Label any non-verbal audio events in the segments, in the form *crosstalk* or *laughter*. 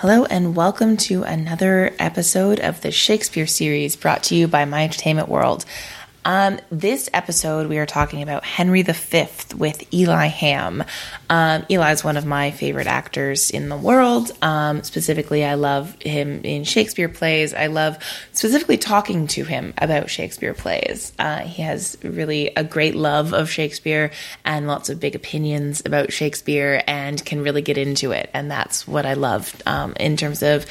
Hello, and welcome to another episode of the Shakespeare series brought to you by My Entertainment World. Um, this episode, we are talking about Henry V with Eli Hamm. Um, Eli is one of my favorite actors in the world. Um, specifically, I love him in Shakespeare plays. I love specifically talking to him about Shakespeare plays. Uh, he has really a great love of Shakespeare and lots of big opinions about Shakespeare and can really get into it. And that's what I love um, in terms of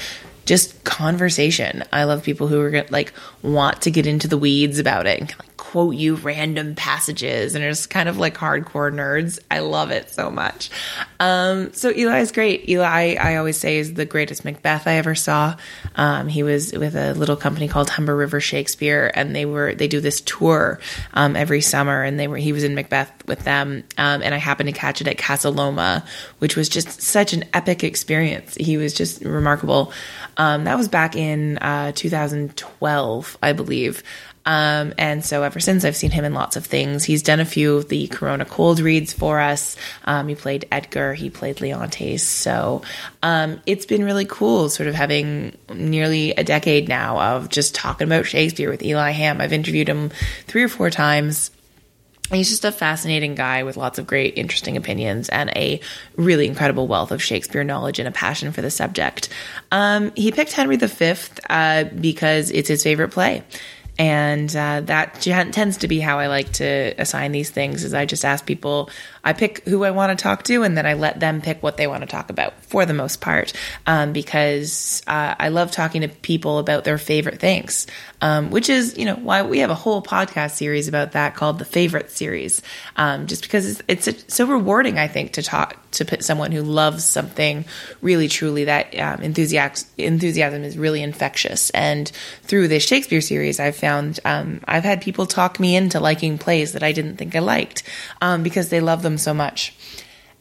just conversation. I love people who are like want to get into the weeds about it and like quote you random passages and are just kind of like hardcore nerds. I love it so much. Um, so Eli is great. Eli, I always say, is the greatest Macbeth I ever saw. Um, he was with a little company called Humber River Shakespeare, and they were they do this tour um, every summer, and they were he was in Macbeth with them, um, and I happened to catch it at Casa Loma, which was just such an epic experience. He was just remarkable. Um, that was back in uh, 2012, I believe. Um, and so ever since I've seen him in lots of things. He's done a few of the Corona cold reads for us. Um, he played Edgar, he played Leontes. So um, it's been really cool sort of having nearly a decade now of just talking about Shakespeare with Eli Hamm. I've interviewed him three or four times. He's just a fascinating guy with lots of great, interesting opinions and a really incredible wealth of Shakespeare knowledge and a passion for the subject. Um, he picked Henry V uh, because it's his favorite play and uh, that tends to be how I like to assign these things. Is I just ask people, I pick who I want to talk to, and then I let them pick what they want to talk about for the most part, um, because uh, I love talking to people about their favorite things, um, which is you know why we have a whole podcast series about that called the Favorite Series, um, just because it's, it's so rewarding. I think to talk to someone who loves something really truly that um, enthusiasm enthusiasm is really infectious, and through this Shakespeare series, I've found um, I've had people talk me into liking plays that I didn't think I liked um, because they love them so much.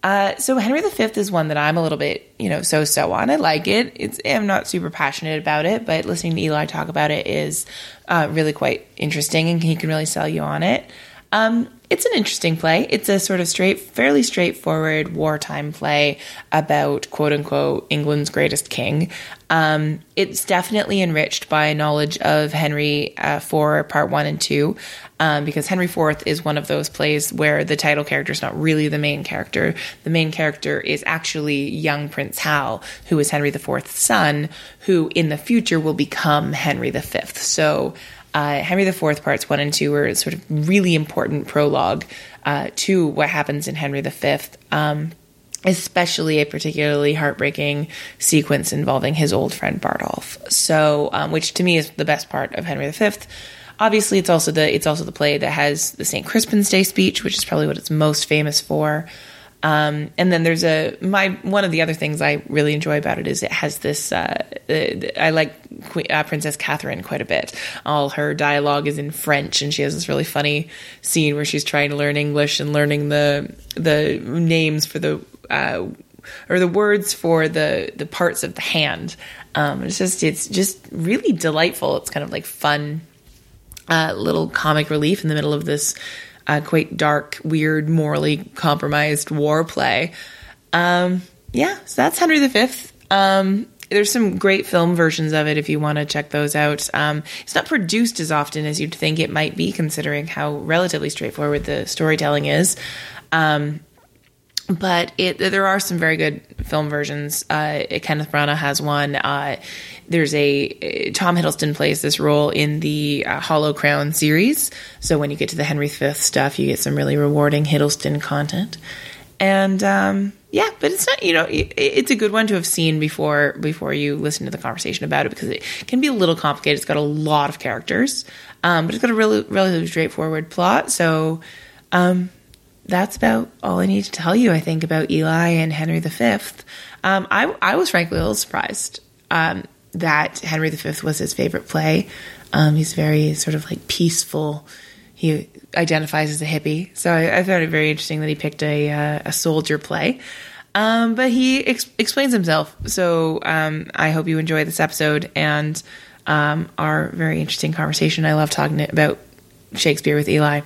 Uh, so Henry V is one that I'm a little bit, you know, so so on. I like it. It's I'm not super passionate about it, but listening to Eli talk about it is uh, really quite interesting, and he can really sell you on it. Um, it's an interesting play. It's a sort of straight, fairly straightforward wartime play about quote unquote England's greatest king. Um, it's definitely enriched by knowledge of Henry uh, for part one and two, um, because Henry IV is one of those plays where the title character is not really the main character. The main character is actually young Prince Hal, who is Henry IV's son, who in the future will become Henry V. So uh, Henry IV parts one and two are sort of really important prologue uh, to what happens in Henry V. Um, especially a particularly heartbreaking sequence involving his old friend Bardolph. So, um, which to me is the best part of Henry V. Obviously, it's also the it's also the play that has the St. Crispin's Day speech, which is probably what it's most famous for. Um, and then there's a my one of the other things I really enjoy about it is it has this. Uh, I like uh, Princess Catherine quite a bit. All her dialogue is in French, and she has this really funny scene where she's trying to learn English and learning the the names for the uh, or the words for the the parts of the hand. Um, it's just it's just really delightful. It's kind of like fun, uh, little comic relief in the middle of this uh, quite dark, weird, morally compromised war play. Um, yeah, so that's Henry V. Um, there's some great film versions of it if you want to check those out. Um, it's not produced as often as you'd think it might be, considering how relatively straightforward the storytelling is. Um, but it, there are some very good film versions. Uh, Kenneth Branagh has one. Uh, there's a Tom Hiddleston plays this role in the uh, Hollow Crown series. So when you get to the Henry V stuff, you get some really rewarding Hiddleston content. And um, yeah, but it's not you know it's a good one to have seen before before you listen to the conversation about it because it can be a little complicated. It's got a lot of characters, um, but it's got a really relatively straightforward plot. So. Um, that's about all I need to tell you, I think, about Eli and Henry V. Um, I, I was frankly a little surprised um, that Henry V was his favorite play. Um, he's very sort of like peaceful. He identifies as a hippie, so I, I found it very interesting that he picked a uh, a soldier play. Um, but he ex- explains himself, so um, I hope you enjoy this episode and um, our very interesting conversation. I love talking about Shakespeare with Eli.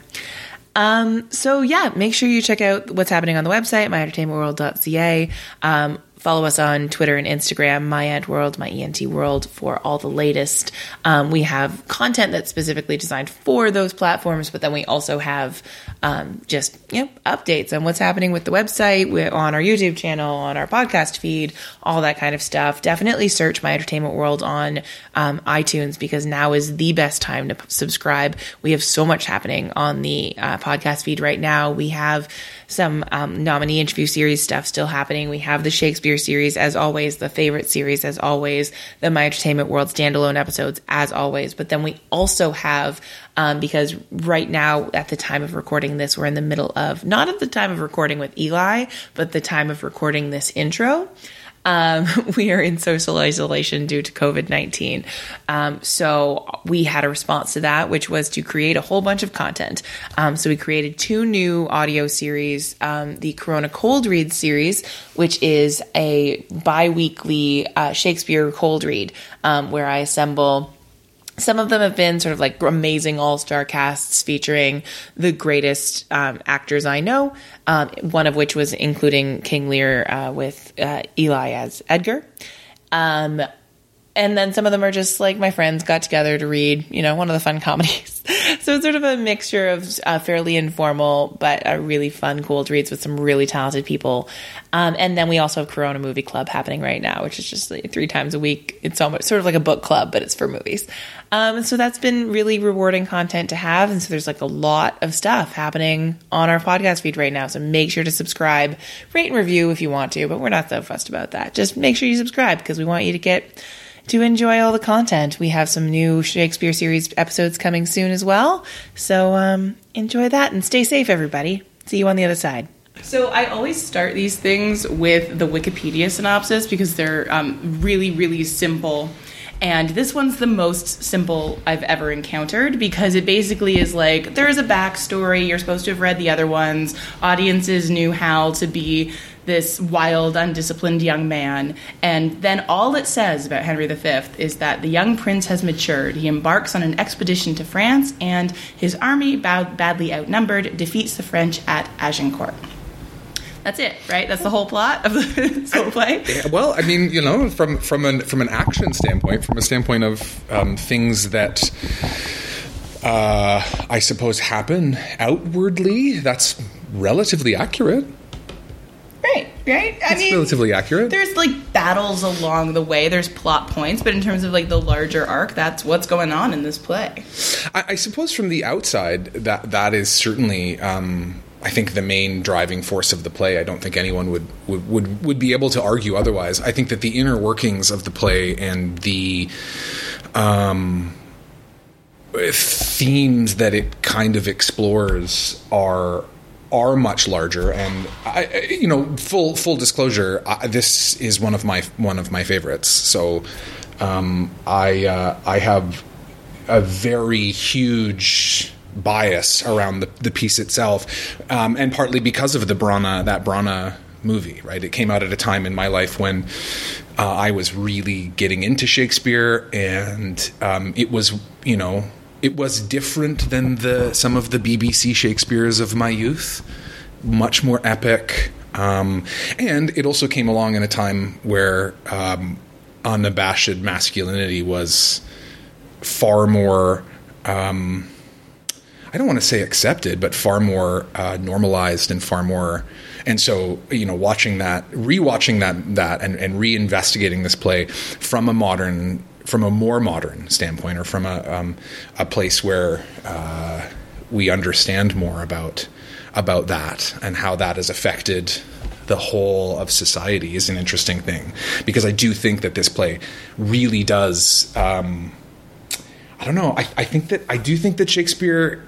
Um, so yeah, make sure you check out what's happening on the website, myentertainmentworld.ca. Um, follow us on Twitter and Instagram, my Ent World, my ENT World, for all the latest. Um, we have content that's specifically designed for those platforms, but then we also have um, just you know updates on what's happening with the website, on our YouTube channel, on our podcast feed, all that kind of stuff. Definitely search My Entertainment World on um, iTunes because now is the best time to subscribe. We have so much happening on the uh, podcast feed right now. We have some um, nominee interview series stuff still happening. We have the Shakespeare series, as always, the favorite series, as always, the My Entertainment World standalone episodes, as always. But then we also have, um, because right now, at the time of recording this, we're in the middle of, not at the time of recording with Eli, but the time of recording this intro. Um, *laughs* we are in social isolation due to COVID 19. Um, so we had a response to that, which was to create a whole bunch of content. Um, so we created two new audio series um, the Corona Cold Read series, which is a bi weekly uh, Shakespeare cold read um, where I assemble some of them have been sort of like amazing all star casts featuring the greatest um, actors I know, um, one of which was including King Lear uh, with uh, Eli as Edgar. Um, and then some of them are just like my friends got together to read, you know, one of the fun *laughs* comedies. so it's sort of a mixture of uh, fairly informal but a really fun, cool reads with some really talented people. Um, and then we also have Corona Movie Club happening right now, which is just like three times a week. It's almost sort of like a book club, but it's for movies. Um, so that's been really rewarding content to have. And so there's like a lot of stuff happening on our podcast feed right now. So make sure to subscribe, rate and review if you want to, but we're not so fussed about that. Just make sure you subscribe because we want you to get to enjoy all the content. We have some new Shakespeare series episodes coming soon as well. So um, enjoy that and stay safe, everybody. See you on the other side. So I always start these things with the Wikipedia synopsis because they're um, really, really simple. And this one's the most simple I've ever encountered because it basically is like there's a backstory. You're supposed to have read the other ones. Audiences knew Hal to be this wild, undisciplined young man. And then all it says about Henry V is that the young prince has matured. He embarks on an expedition to France, and his army, badly outnumbered, defeats the French at Agincourt. That's it, right? That's the whole plot of the *laughs* whole play. Well, I mean, you know, from from an from an action standpoint, from a standpoint of um, things that uh, I suppose happen outwardly, that's relatively accurate. Right, right. I it's mean, relatively accurate. There's like battles along the way. There's plot points, but in terms of like the larger arc, that's what's going on in this play. I, I suppose from the outside, that that is certainly. Um, I think the main driving force of the play. I don't think anyone would, would, would, would be able to argue otherwise. I think that the inner workings of the play and the um, themes that it kind of explores are are much larger and I, you know full full disclosure I, this is one of my one of my favorites so um, I uh, I have a very huge bias around the, the piece itself um, and partly because of the Branagh that Branagh movie right it came out at a time in my life when uh, I was really getting into Shakespeare and um, it was you know it was different than the some of the BBC Shakespeares of my youth. Much more epic, um, and it also came along in a time where um, unabashed masculinity was far more. Um, I don't want to say accepted, but far more uh, normalized and far more. And so, you know, watching that, rewatching that, that, and, and reinvestigating this play from a modern from a more modern standpoint or from a, um, a place where uh, we understand more about about that and how that has affected the whole of society is an interesting thing because I do think that this play really does. Um, I don't know. I, I think that I do think that Shakespeare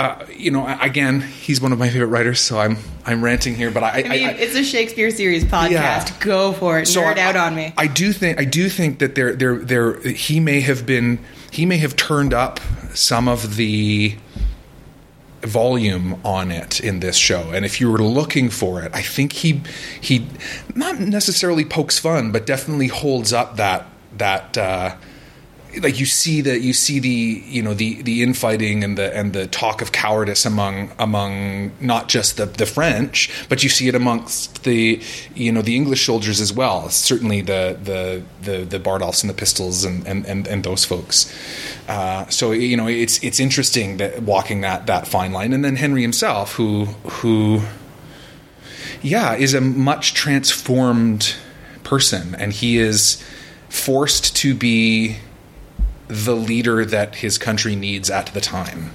uh, you know, again, he's one of my favorite writers, so I'm I'm ranting here, but I, I mean, I, it's a Shakespeare series podcast. Yeah. Go for it, so nerd out on me. I do think I do think that there there there he may have been he may have turned up some of the volume on it in this show, and if you were looking for it, I think he he not necessarily pokes fun, but definitely holds up that that. Uh, like you see the you see the you know the the infighting and the and the talk of cowardice among among not just the the French but you see it amongst the you know the English soldiers as well certainly the the the, the Bardolphs and the Pistols and and and, and those folks. Uh, so you know it's it's interesting that walking that that fine line. And then Henry himself who who yeah is a much transformed person. And he is forced to be the leader that his country needs at the time.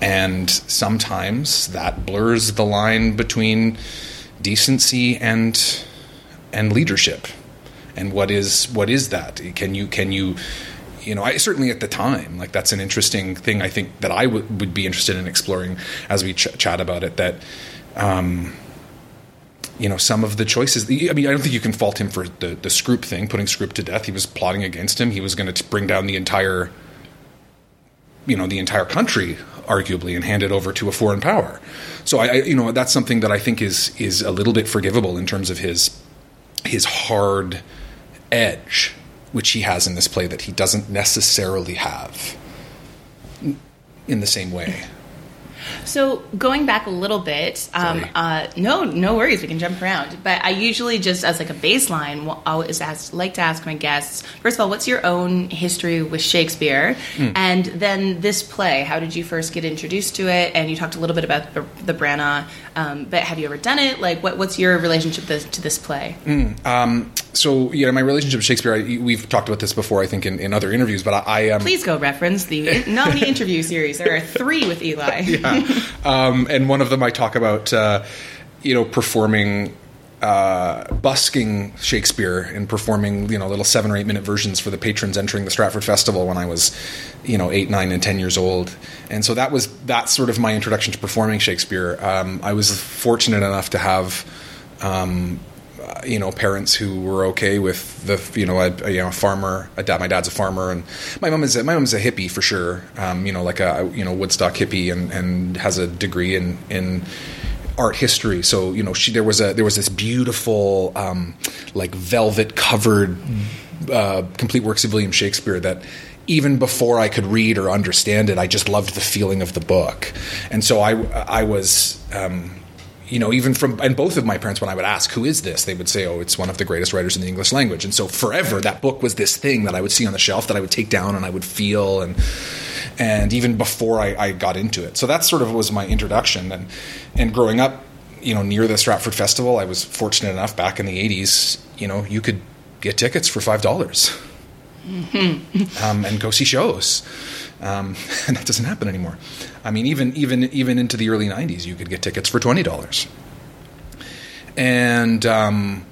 And sometimes that blurs the line between decency and and leadership. And what is what is that? Can you can you you know, I certainly at the time, like that's an interesting thing. I think that I w- would be interested in exploring as we ch- chat about it. That um, you know some of the choices. I mean, I don't think you can fault him for the the Scroop thing, putting Scroop to death. He was plotting against him. He was going to bring down the entire, you know, the entire country, arguably, and hand it over to a foreign power. So I, I you know, that's something that I think is is a little bit forgivable in terms of his his hard edge, which he has in this play that he doesn't necessarily have in the same way. So going back a little bit, um, uh, no, no worries, we can jump around. But I usually just as like a baseline, always ask, like to ask my guests first of all, what's your own history with Shakespeare, mm. and then this play. How did you first get introduced to it? And you talked a little bit about the, the Branagh, um, but have you ever done it? Like, what, what's your relationship to this, to this play? Mm, um, so yeah, my relationship with Shakespeare. I, we've talked about this before, I think, in, in other interviews. But I, I um, please go reference the *laughs* nominee interview series. There are three with Eli. *laughs* yeah, um, and one of them I talk about, uh, you know, performing uh, busking Shakespeare and performing you know little seven or eight minute versions for the patrons entering the Stratford Festival when I was you know eight, nine, and ten years old, and so that was that's sort of my introduction to performing Shakespeare. Um, I was fortunate enough to have. Um, you know, parents who were okay with the, you know, a, a you know, a farmer. A dad, my dad's a farmer, and my mom is a, my mom's a hippie for sure. Um, you know, like a you know Woodstock hippie, and, and has a degree in in art history. So you know, she there was a there was this beautiful um, like velvet covered uh, complete works of William Shakespeare that even before I could read or understand it, I just loved the feeling of the book, and so I I was. Um, you know, even from and both of my parents, when I would ask, "Who is this?" they would say, "Oh, it's one of the greatest writers in the English language." And so, forever, that book was this thing that I would see on the shelf that I would take down and I would feel, and and even before I, I got into it. So that sort of was my introduction. And and growing up, you know, near the Stratford Festival, I was fortunate enough back in the '80s. You know, you could get tickets for five dollars mm-hmm. um, and go see shows. Um, *laughs* and that doesn't happen anymore. I mean, even even even into the early '90s, you could get tickets for twenty dollars. And um,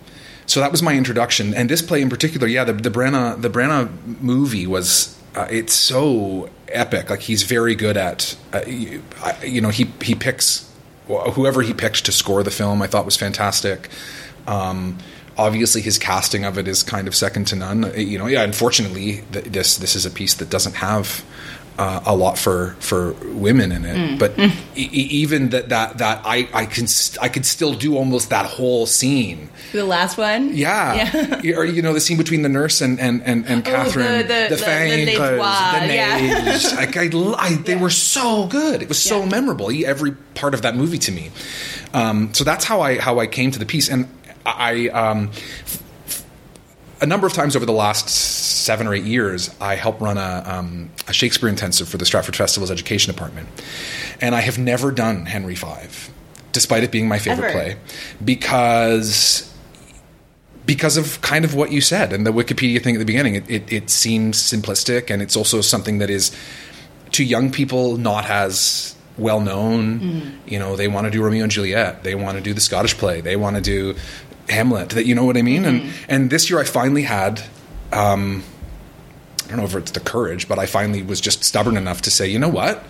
so that was my introduction. And this play in particular, yeah, the, the Branagh the Branagh movie was uh, it's so epic. Like he's very good at, uh, you, you know, he he picks whoever he picked to score the film. I thought was fantastic. Um, obviously his casting of it is kind of second to none. You know, yeah. Unfortunately, this this is a piece that doesn't have uh, a lot for for women in it. Mm. But mm. E- even that that that I I can st- I could still do almost that whole scene. The last one, yeah, yeah. or you know the scene between the nurse and and and, and Catherine, oh, the the, the, fang, the, the, the yeah. like I, I, they yeah. were so good. It was so yeah. memorable. Every part of that movie to me. Um, so that's how I how I came to the piece, and I um, a number of times over the last seven or eight years, I help run a, um, a, Shakespeare intensive for the Stratford Festival's education department, and I have never done Henry V, despite it being my favorite Ever. play, because because of kind of what you said and the Wikipedia thing at the beginning. It, it, it seems simplistic, and it's also something that is to young people not as well known. Mm. You know, they want to do Romeo and Juliet. They want to do the Scottish play. They want to do Hamlet. That you know what I mean. Mm-hmm. And and this year I finally had. Um, I don't know if it's the courage, but I finally was just stubborn enough to say, you know what,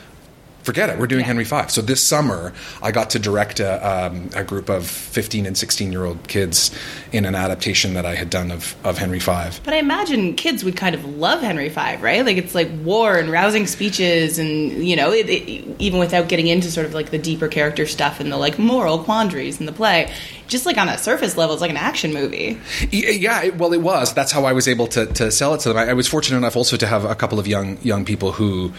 forget it. We're doing Yeah. Henry V. So this summer, I got to direct a, um, a group of 15 and 16 year old kids in an adaptation that I had done of, of Henry V. But I imagine kids would kind of love Henry V, right? Like it's like war and rousing speeches, and you know, it, it, even without getting into sort of like the deeper character stuff and the like moral quandaries in the play, just like on a surface level, it's like an action movie. Yeah, it, well, it was. That's how I was able to, to sell it to them. I, I was fortunate enough also to have a couple of young young people who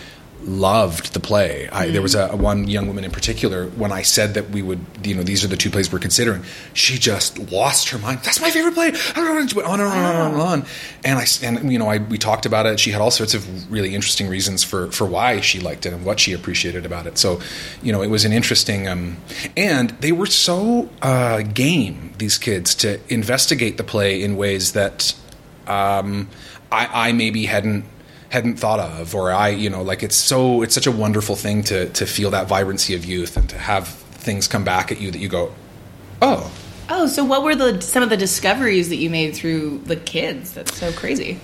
loved the play. I, There was a, one young woman in particular when I said that we would, you know, these are the two plays we're considering. She just lost her mind. That's my favorite play. On and on and on and on and on. And I and you know, I we talked about it. She had all sorts of really interesting reasons for for why she liked it and what she appreciated about it. So, you know, it was an interesting. Um, and they were so uh, game these kids to investigate the play in ways that um, I, I maybe hadn't hadn't thought of or I you know like it's so it's such a wonderful thing to to feel that vibrancy of youth and to have things come back at you that you go oh Oh, so what were the some of the discoveries that you made through the kids? That's so crazy.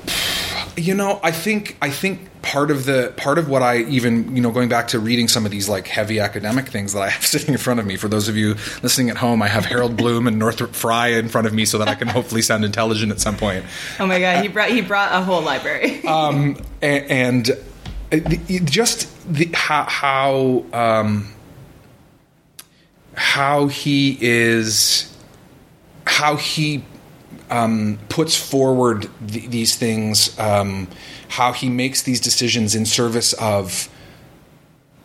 You know I think I think part of the part of what I even you know going back to reading some of these like heavy academic things that I have *laughs* sitting in front of me for those of you listening at home I have Harold Bloom and Northrop Frye in front of me so that I can hopefully sound intelligent at some point Oh my god, he brought he brought a whole library. *laughs* A- and uh, the- just the, how how um, how he is how he um, puts forward th- these things, um, how he makes these decisions in service of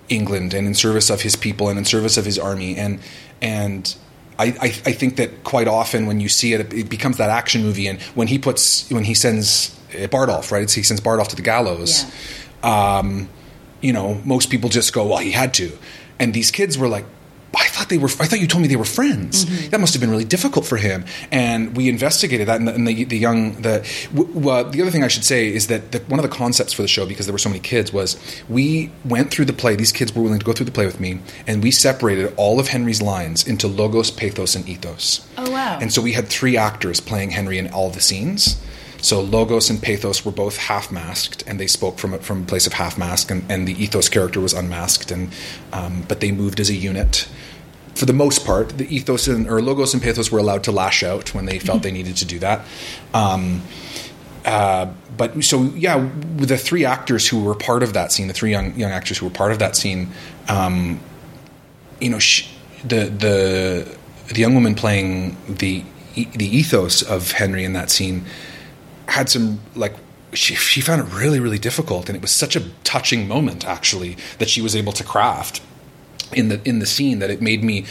England and in service of his people and in service of his army and and I, I, I think that quite often when you see it, it becomes that action movie. And when he puts, when he sends Bardolph, right? It's, he sends Bardolph to the gallows. Um, you know, most people just go, "Well, he had to," and these kids were like, "I thought they were. I thought you told me they were friends. Mm-hmm. That must have been really difficult for him." And we investigated that, and the, and the, the young the w- w- uh, the other thing I should say is that the, one of the concepts for the show, because there were so many kids, was we went through the play. These kids were willing to go through the play with me, and we separated all of Henry's lines into logos, pathos, and ethos. Oh, wow. And so we had three actors playing Henry in all the scenes. So Logos and Pathos were both half masked, and they spoke from a, from a place of half mask, and, and the Ethos character was unmasked, and um, but they moved as a unit. For the most part, the Ethos and or Logos and Pathos were allowed to lash out when they felt they needed to do that. Um, uh, but so yeah, with the three actors who were part of that scene, the three young young actors who were part of that scene, um, you know, sh the the the young woman playing the the ethos of Henry in that scene had some like she she found it really really difficult, and it was such a touching moment actually that she was able to craft in the in the scene that it made me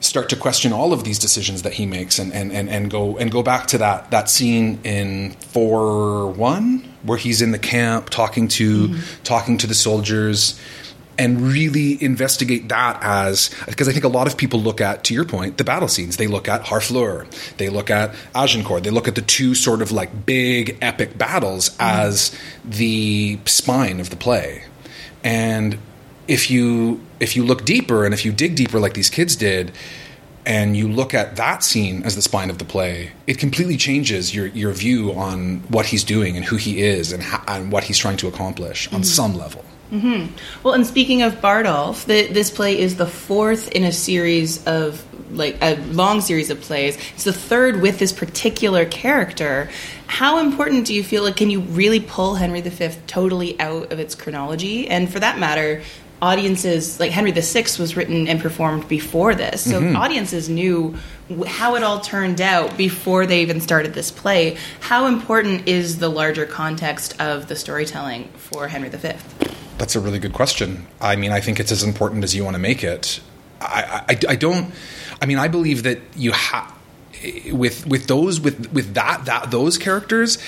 start to question all of these decisions that he makes and, and, and, and go and go back to that that scene in four one where he's in the camp talking to mm-hmm. talking to the soldiers and really investigate that as because I think a lot of people look at to your point the battle scenes. They look at Harfleur they look at Agincourt. They look at the two sort of like big epic battles as the spine of the play. And if you if you look deeper and if you dig deeper like these kids did and you look at that scene as the spine of the play it completely changes your your view on what he's doing and who he is and, how, and what he's trying to accomplish on mm-hmm. some level Mm-hmm. Well, and speaking of Bardolph, the, this play is the fourth in a series of like a long series of plays. It's the third with this particular character. How important do you feel like can you really pull Henry V totally out of its chronology? And for that matter, audiences like Henry VI was written and performed before this, so mm-hmm. audiences knew how it all turned out before they even started this play. How important is the larger context of the storytelling for Henry V? That's a really good question. I mean, I think it's as important as you want to make it. I, I, I don't. I mean, I believe that you have with with those with with that that those characters.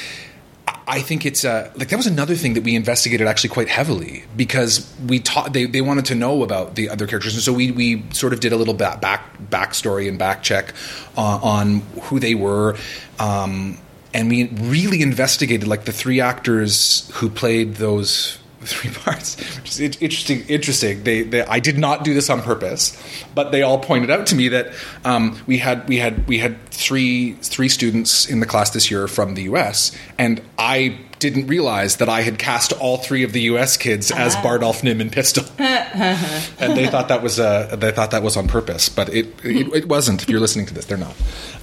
I- think it's uh, like that was another thing that we investigated actually quite heavily because we taught they, they wanted to know about the other characters and so we, we sort of did a little back back backstory and back check on, on who they were um, and we really investigated like the three actors who played those three *laughs* parts, which is interesting. Interesting. They, they, I did not do this on purpose, but they all pointed out to me that um, we had we had we had three three students in the class this year from the U.S. and I didn't realize that I had cast all three of the U.S. kids as Bardolph, Nym, and Pistol, *laughs* and they thought that was uh, they thought that was on purpose, but it, it it wasn't. If you're listening to this, they're not.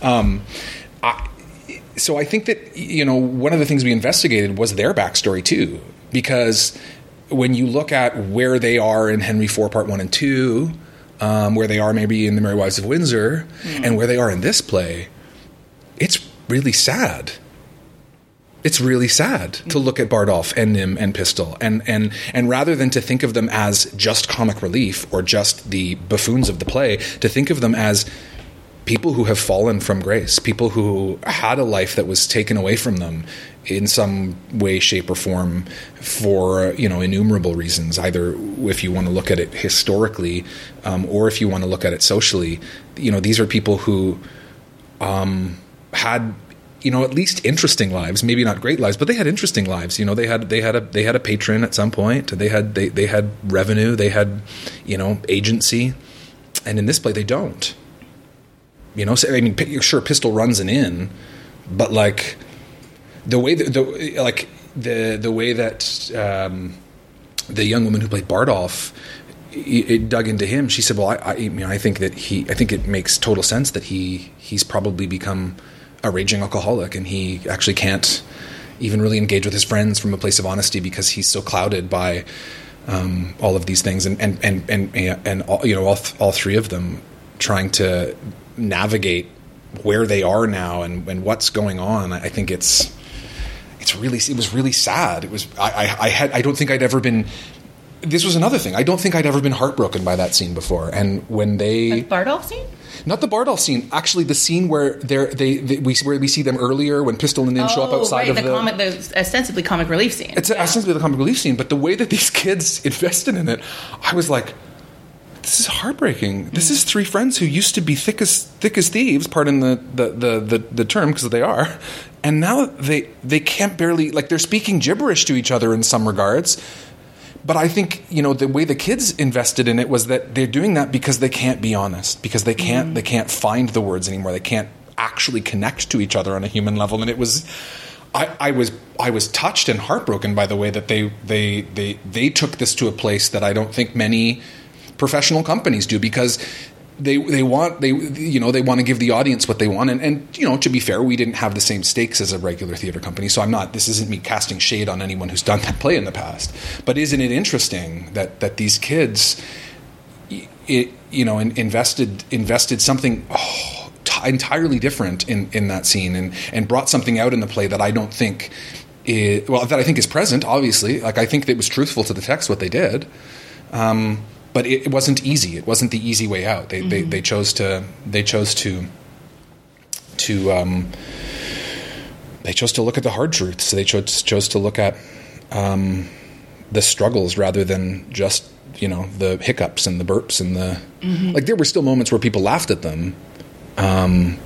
Um, I, so I think that you know one of the things we investigated was their backstory too, because when you look at where they are in Henry IV, Part One and Two, um, where they are maybe in the Merry Wives of Windsor, and where they are in this play, it's really sad. It's really sad to look at Bardolph and Nym and Pistol, and and and rather than to think of them as just comic relief or just the buffoons of the play, to think of them as people who have fallen from grace, people who had a life that was taken away from them in some way, shape, or form for you know innumerable reasons. Either if you want to look at it historically, um, or if you want to look at it socially, you know these are people who um, had you know at least interesting lives maybe not great lives but they had interesting lives. You know they had they had a they had a patron at some point. They had they, they had revenue. They had you know agency. And in this play they don't you know, I mean, sure, Pistol runs an inn, but like the way that the like the the way that um, the young woman who played Bardolph it dug into him. She said, "Well, I, I, you know, I think that he, I think it makes total sense that he he's probably become a raging alcoholic, and he actually can't even really engage with his friends from a place of honesty because he's so clouded by." Um, all of these things, and and and and, and all, you know, all, all three of them trying to navigate where they are now and, and what's going on. I think it's it's really it was really sad. It was I, I, I had I don't think I'd ever been. This was another thing. I don't think I'd ever been heartbroken by that scene before. And when they Bardolph scene? not the Bardolph scene, actually the scene where they're, they they we where we see them earlier when Pistol and Nym show up oh, outside Oh, right, of the, the, comic, the ostensibly comic relief scene. it's ostensibly the comic relief scene, but the way that these *laughs* kids invested in it, I was like, this is heartbreaking. This is three friends who used to be thick as thick as thieves, pardon the the the, the, the term because they are, and now they they can't barely like they're speaking gibberish to each other in some regards. But I think you know the way the kids invested in it was that they're doing that because they can't be honest, because they can't mm-hmm. they can't find the words anymore. They can't actually connect to each other on a human level, and it was. I, I was I was touched and heartbroken by the way that they they they they took this to a place that I don't think many professional companies do because they they want they you know they want to give the audience what they want. And, and you know to be fair we didn't have the same stakes as a regular theater company. So I'm not this isn't me casting shade on anyone who's done that play in the past. But isn't it interesting that that these kids it you know in, invested invested something oh, t- entirely different in in that scene and and brought something out in the play that I don't think is, well that I think is present obviously. Like I think it was truthful to the text what they did. Um, but it, it wasn't easy. It wasn't the easy way out. They, they they chose to they chose to to um, they chose to look at the hard truths. They chose chose to look at um, the struggles rather than just you know the hiccups and the burps and the like there were still moments where people laughed at them um,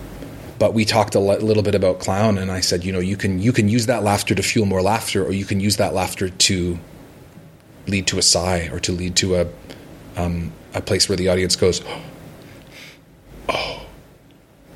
but we talked a little bit about clown and i said you know you can you can use that laughter to fuel more laughter or you can use that laughter to lead to a sigh or to lead to a um, a place where the audience goes *gasps* oh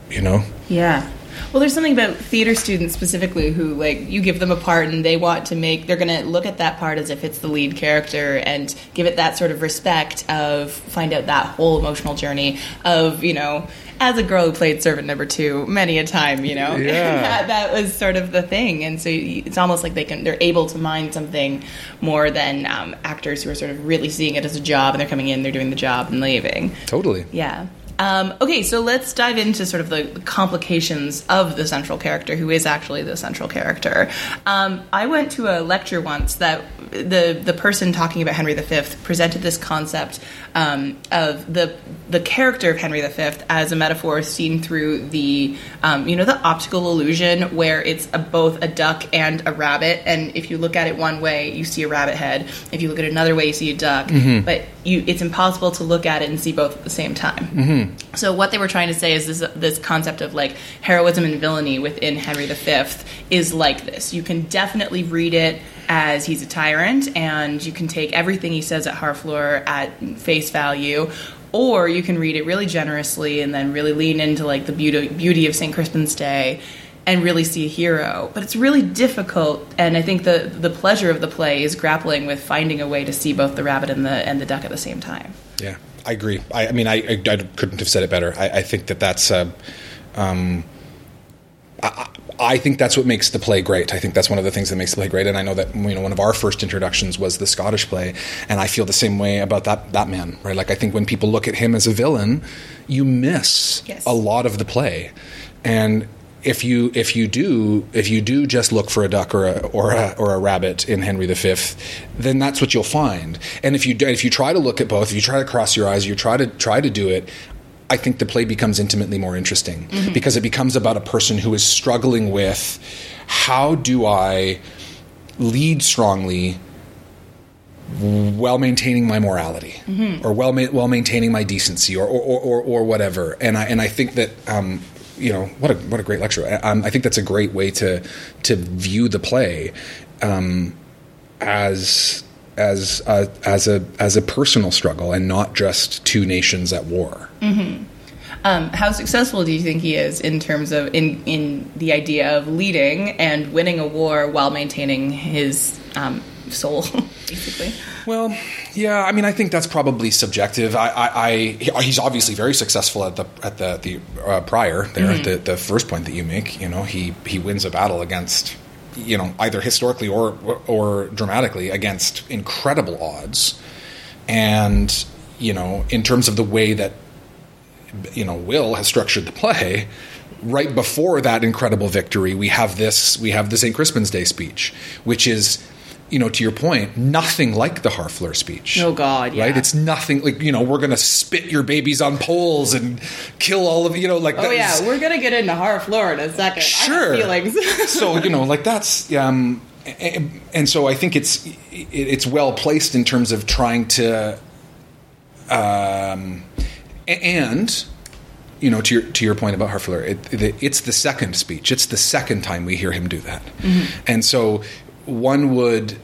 you know Yeah. Well, there's something about theater students specifically who, like, you give them a part and they want to make, they're going to look at that part as if it's the lead character and give it that sort of respect of, find out that whole emotional journey of, you know, as a girl who played servant number two many a time, you know, Yeah. *laughs* that, that was sort of the thing. And so it's almost like they can, they're able to mind something more than um, actors who are sort of really seeing it as a job and they're coming in, they're doing the job and leaving. totally Yeah. Um, okay, so let's dive into sort of the complications of the central character, who is actually the central character. Um, I went to a lecture once that the the person talking about Henry V presented this concept um, of the the character of Henry V as a metaphor seen through the um, you know the optical illusion where it's a, both a duck and a rabbit, and if you look at it one way, you see a rabbit head. If you look at it another way, you see a duck. But you it's impossible to look at it and see both at the same time. Mm-hmm. So what they were trying to say is this this concept of like heroism and villainy within Henry V is like this. You can definitely read it as he's a tyrant, and you can take everything he says at Harfleur at face value. Or you can read it really generously and then really lean into like the beauty beauty of St. Crispin's Day and really see a hero. But it's really difficult, and I think the the pleasure of the play is grappling with finding a way to see both the rabbit and the and the duck at the same time. Yeah, I agree. I, I mean, I, I, I, couldn't have said it better. I, think that that's. Uh, um, I, think that's what makes the play great. I think that's one of the things that makes the play great. And I know that you know one of our first introductions was the Scottish play, and I feel the same way about that that man. Right? Like I think when people look at him as a villain, you miss Yes. a lot of the play, and if you if you do if you do just look for a duck or a or a, or a rabbit in Henry V, then that's what you'll find. And if you if you try to look at both, if you try to cross your eyes, you try to try to do it. I think the play becomes intimately more interesting because it becomes about a person who is struggling with how do I lead strongly while maintaining my morality or while ma- while maintaining my decency or or, or, or or whatever. And I and I think that um, you know what a what a great lecture. I, um, I think that's a great way to to view the play um, as as a, as a as a personal struggle and not just two nations at war Um, how successful do you think he is in terms of in in the idea of leading and winning a war while maintaining his um, soul, *laughs* basically? Well, yeah, I mean, I think that's probably subjective. I, I, I he's obviously very successful at the at the the uh, prior there, the the first point that you make. You know, he he wins a battle against, you know, either historically or or dramatically against incredible odds, and you know, in terms of the way that you know Will has structured the play. Right before that incredible victory, we have this we have the St. Crispin's Day speech, which is, you know, to your point, nothing like the Harfleur speech. Oh, God, yeah. right? It's nothing like you know we're gonna spit your babies on poles and kill all of you know like Oh yeah, is- we're gonna get into Harfleur in a second. sure feelings. *laughs* so you know like that's um and, and so i think it's it, it's well placed in terms of trying to um and you know to your to your point about Harfleur it, it, it's the second speech it's the second time we hear him do that and so one would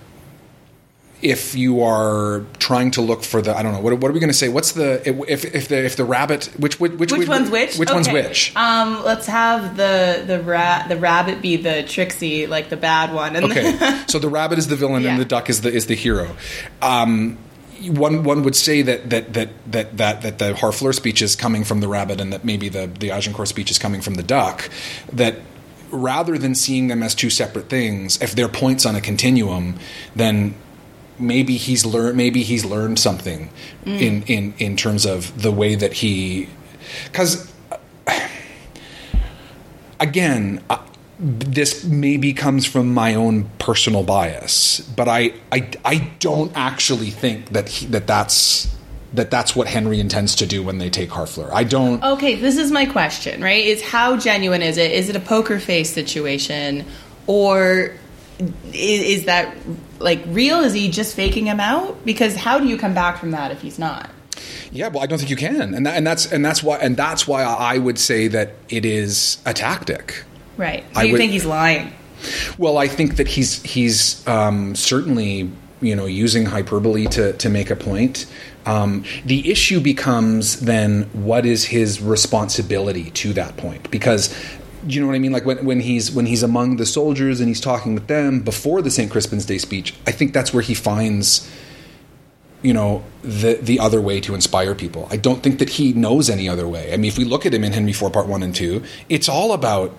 if you are trying to look for the I don't know what, what are we going to say what's the if if the if the rabbit which which which, Which one's which? which one's which Um, let's have the the rat the rabbit be the Trixie, like the bad one. And Okay, *laughs* so the rabbit is the villain Yeah. and the duck is the is the hero. Um, one one would say that that that that that that the Harfleur speech is coming from the rabbit, and that maybe the the Agincourt speech is coming from the duck. That rather than seeing them as two separate things, if they're points on a continuum, then maybe he's learned maybe he's learned something mm. in in in terms of the way that he because uh, again, I, this maybe comes from my own personal bias, but I I, I don't actually think that he, that that's that that's what Henry intends to do when they take Harfleur. I don't. Okay, this is my question, right? Is how genuine is it? Is it a poker face situation, or is, is that like real? Is he just faking him out? Because how do you come back from that if he's not? Yeah, well, I don't think you can, and that, and that's and that's why and that's why I would say that it is a tactic. Right. Do I you would- think he's lying? Well, I think that he's he's um, certainly you know using hyperbole to to make a point. Um, the issue becomes then what is his responsibility to that point because. You know what I mean? Like when, when he's when he's among the soldiers and he's talking with them before the St. Crispin's Day speech, I think that's where he finds you know the the other way to inspire people. I don't think that he knows any other way. I mean, if we look at him in Henry IV Part One and Two, it's all about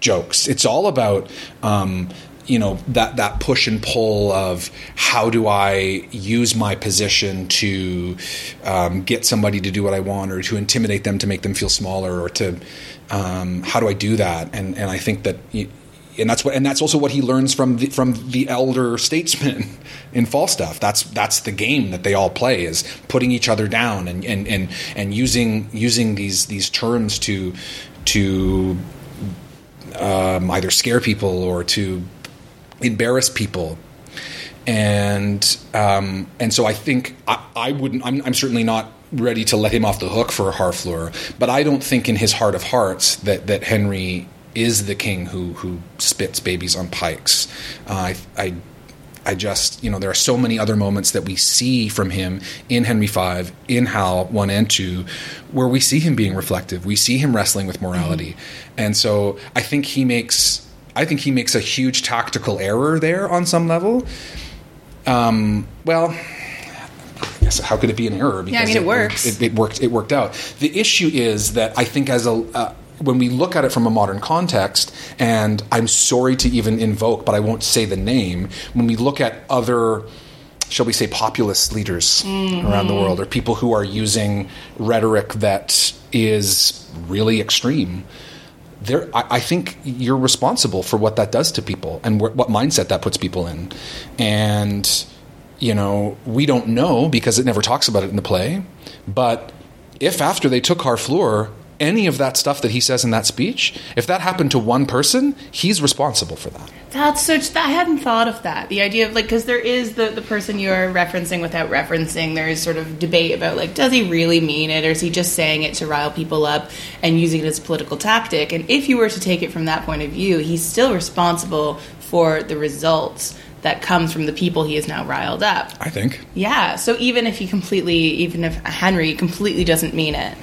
jokes. It's all about um, you know that that push and pull of how do I use my position to um, get somebody to do what I want, or to intimidate them to make them feel smaller, or to um, how do I do that? And and I think that. and that's what, and that's also what he learns from the, from the elder statesmen *laughs* in Falstaff. That's that's the game that they all play is putting each other down and and and, and using using these these terms to to um, either scare people or to embarrass people. and um, and so I think I, I wouldn't. I'm, I'm, certainly not ready to let him off the hook for Harfleur, but I don't think in his heart of hearts that that Henry is the king who who spits babies on pikes. Uh, I, I I just, you know, there are so many other moments that we see from him in Henry V, in Hal 1 and 2, where we see him being reflective. We see him wrestling with morality. Mm-hmm. And so I think he makes I think he makes a huge tactical error there on some level. Um, well, how could it be an error? Because yeah, I mean, it, it works. It, it, worked. It worked out. The issue is that I think as a uh, when we look at it from a modern context, and I'm sorry to even invoke, but I won't say the name. When we look at other shall we say, populist leaders mm-hmm. around the world, or people who are using rhetoric that is really extreme there, I, I, think you're responsible for what that does to people and wh- what mindset that puts people in. And, you know, we don't know because it never talks about it in the play. But if after they took Harfleur, any of that stuff that he says in that speech, if that happened to one person, he's responsible for that. That's such. I hadn't thought of that. The idea of like, because there is the the person you're referencing without referencing. There is sort of debate about like, does he really mean it, or is he just saying it to rile people up and using it as a political tactic? And if you were to take it from that point of view, he's still responsible for the results that comes from the people he has now riled up. I think. Yeah. So even if he completely, even if Henry completely doesn't mean it,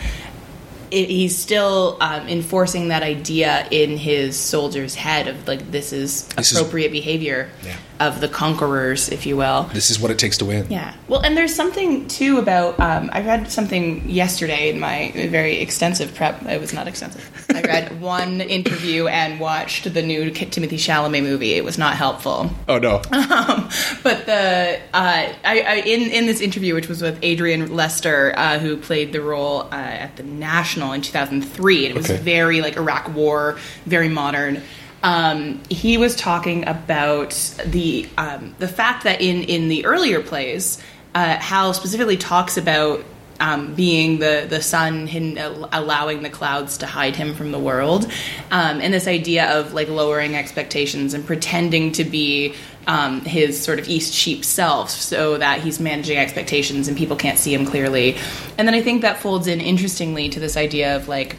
it, he's still um, enforcing that idea in his soldier's head of like this is this appropriate is, behavior. Yeah of the conquerors, if you will. This is what it takes to win. Yeah. Well, and there's something too about. Um, I read something yesterday in my very extensive prep. It was not extensive. I read *laughs* one interview and watched the new Timothée Chalamet movie. It was not helpful. Oh no. *laughs* Um, but the uh, I, I, in in this interview, which was with Adrian Lester, uh, who played the role uh, at the National in 2003. It was okay. very like Iraq War, very modern um, he was talking about the um, the fact that in in the earlier plays, uh, Hal specifically talks about um, being the the sun hidden, allowing the clouds to hide him from the world, um, and this idea of like lowering expectations and pretending to be um, his sort of Eastcheap self, so that he's managing expectations and people can't see him clearly. And then I think that folds in interestingly to this idea of like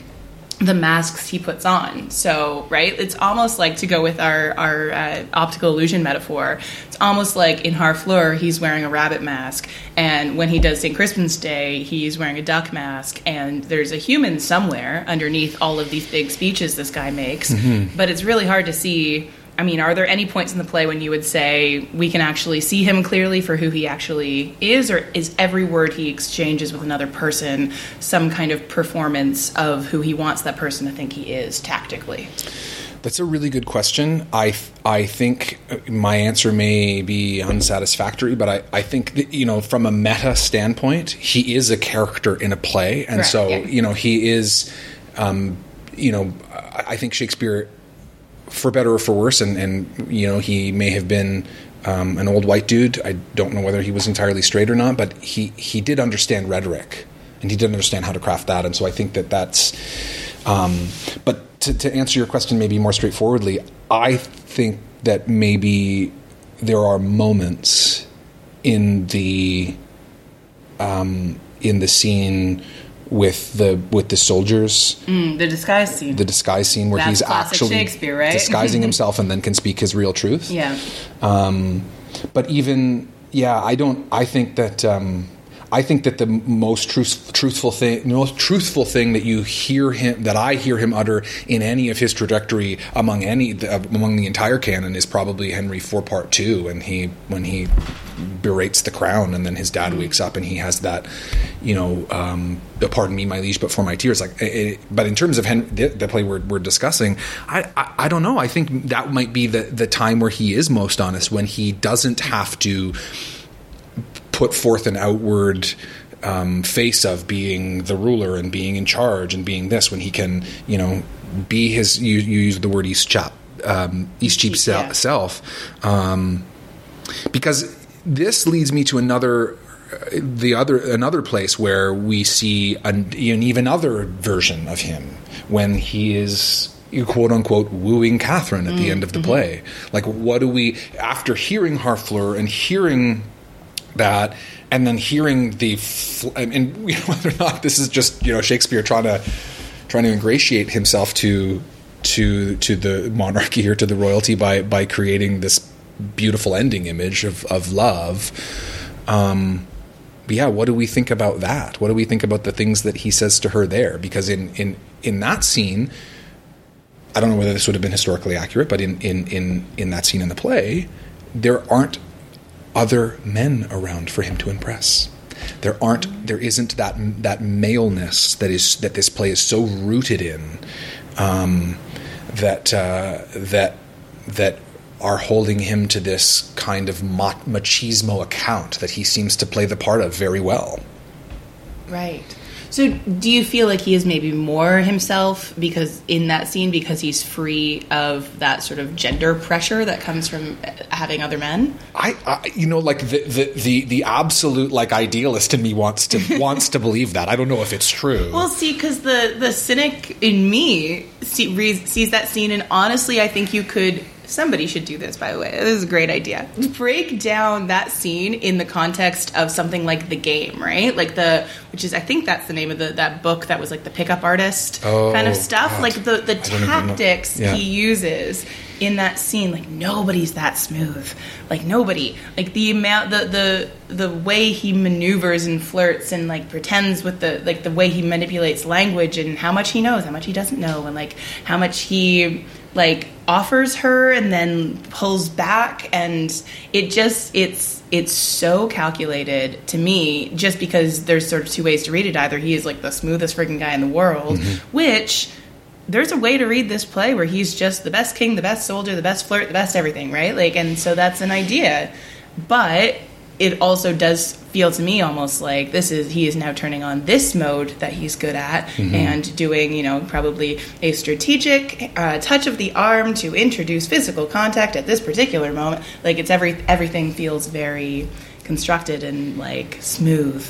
the masks he puts on. So, right, it's almost like to go with our our uh, optical illusion metaphor. It's almost like in Harfleur, he's wearing a rabbit mask, and when he does St. Crispin's Day, he's wearing a duck mask, and there's a human somewhere underneath all of these big speeches this guy makes. Mm-hmm. But it's really hard to see I mean, are there any points in the play when you would say we can actually see him clearly for who he actually is, or is every word he exchanges with another person some kind of performance of who he wants that person to think he is tactically? That's a really good question. I I think my answer may be unsatisfactory, but I, I think that, you know from a meta standpoint, he is a character in a play, and Correct, so yeah. you know he is, um, you know, I think Shakespeare for better or for worse, and, and you know he may have been um, an old white dude. I don't know whether he was entirely straight or not, but he he did understand rhetoric, and he did understand how to craft that. And so I think that that's. Um, but to, to answer your question, maybe more straightforwardly, I think that maybe there are moments in the um, in the scene with the with the soldiers. Mm, the disguise scene. The disguise scene where That's he's actually Shakespeare, right? disguising *laughs* himself and then can speak his real truth. Yeah. Um, but even yeah, I don't. I think that. Um, I think that the most truth, truthful thing, most truthful thing that you hear him, that I hear him utter in any of his trajectory among any among the entire canon is probably Henry Four Part Two, and he when he berates the crown, and then his dad wakes up and he has that, you know, um, pardon me, my liege, but for my tears. Like, it, but in terms of Henry, the, the play we're, we're discussing, I, I, I don't know. I think that might be the the time where he is most honest when he doesn't have to put forth an outward um, face of being the ruler and being in charge and being this when he can, you know, be his. You, you use the word East Chap, um, East Cheap yeah. self, um, because this leads me to another. The other another place where we see an, an even other version of him when he is you quote unquote wooing Catherine at the end of the play. Like, what do we after hearing Harfleur and hearing that, and then hearing the fl- you *laughs* know, whether or not this is just you know Shakespeare trying to trying to ingratiate himself to to to the monarchy or to the royalty by by creating this beautiful ending image of of love. Um, yeah, what do we think about that? What do we think about the things that he says to her there? Because in in in that scene, I don't know whether this would have been historically accurate, but in in in in that scene in the play, there aren't other men around for him to impress. There aren't. There isn't that that maleness that is that this play is so rooted in. Um, that uh, that that are holding him to this kind of machismo account that he seems to play the part of very well. Right. So, do you feel like he is maybe more himself because in that scene because he's free of that sort of gender pressure that comes from uh, having other men? I, I you know, like the, the the the absolute like idealist in me wants to *laughs* wants to believe that. I don't know if it's true. Well, see, because the the cynic in me see, re, sees that scene, and honestly, I think you could. Somebody should do this, by the way. This is a great idea. Break down that scene in the context of something like the game, right? Like the, which is, I think that's the name of the that book that was like the pickup artist Oh, kind of oh, stuff. God. Like the the don't even know. tactics Yeah. he uses in that scene like nobody's that smooth like nobody like the amount the the the way he maneuvers and flirts and like pretends with the like the way he manipulates language and how much he knows how much he doesn't know and like how much he like offers her and then pulls back and it just it's it's so calculated to me just because there's sort of two ways to read it either he is like the smoothest freaking guy in the world mm-hmm. which there's a way to read this play where he's just the best king, the best soldier, the best flirt, the best everything, right? Like, and so that's an idea. But it also does feel to me almost like this is he is now turning on this mode that he's good at and doing you know probably a strategic uh, touch of the arm to introduce physical contact at this particular moment like it's every everything feels very constructed and like smooth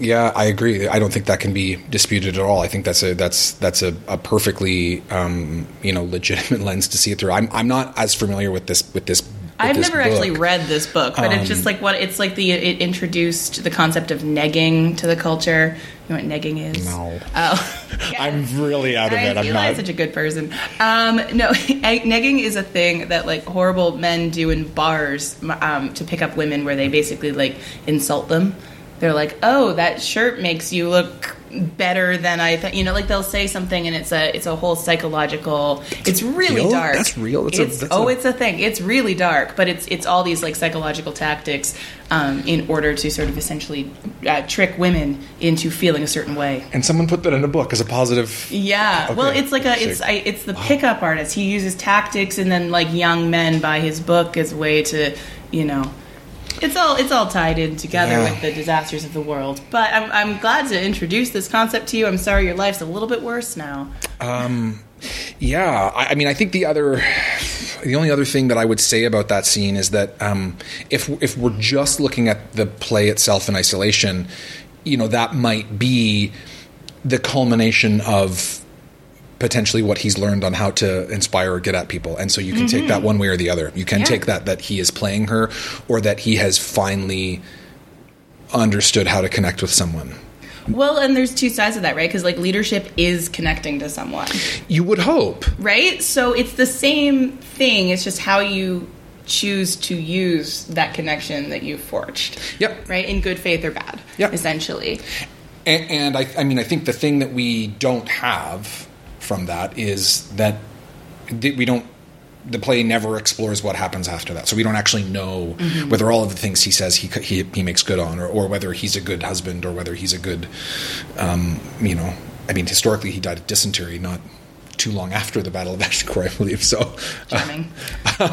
Yeah, I agree. I don't think that can be disputed at all. I think that's a that's that's a, a perfectly um, you know legitimate *laughs* lens to see it through. I'm I'm not as familiar with this with this. I've never actually book. Um, read this book, but it's just like what it's like the it introduced the concept of negging to the culture. You know what negging is? No. Oh, *laughs* I'm really out of I it. I'm not. such a good person. Um, no, *laughs* negging is a thing that like horrible men do in bars um, to pick up women, where they basically like insult them. They're like, "Oh, that shirt makes you look better than I thought." You know, like they'll say something, and it's a it's a whole psychological. It's really real? dark. That's real? That's a- It's, that's oh, a- it's a thing. It's really dark, but it's it's all these like psychological tactics um, in order to sort of essentially uh, trick women into feeling a certain way. and someone put that in a book as a positive. Yeah, well, it's like a it's I, it's the pickup artist. He uses tactics and then like young men buy his book as a way to, you know, it's all it's all tied in together Yeah. with the disasters of the world. But I'm I'm glad to introduce this concept to you. I'm sorry your life's a little bit worse now. Um, Yeah, I, I mean, I think the other, the only other thing that I would say about that scene is that um, if if we're just looking at the play itself in isolation, you know, that might be the culmination of potentially what he's learned on how to inspire or get at people and so you can take that mm-hmm. one way or the other you can Yeah. take that that he is playing her or that he has finally understood how to connect with someone Well, and there's two sides of that, right? Because like leadership is connecting to someone. you would hope right? So it's the same thing. It's just how you choose to use that connection that you've forged. Yep. Right? In good faith or bad. Yep. Essentially. And, and I, I mean, I think the thing that we don't have from that is that we don't. The play never explores what happens after that, so we don't actually know whether all of the things he says he he, he makes good on, or, or whether he's a good husband, or whether he's a good, um, you know. I mean, historically, he died of dysentery not too long after the Battle of *laughs* Agincourt, I believe. So, Charming. *laughs*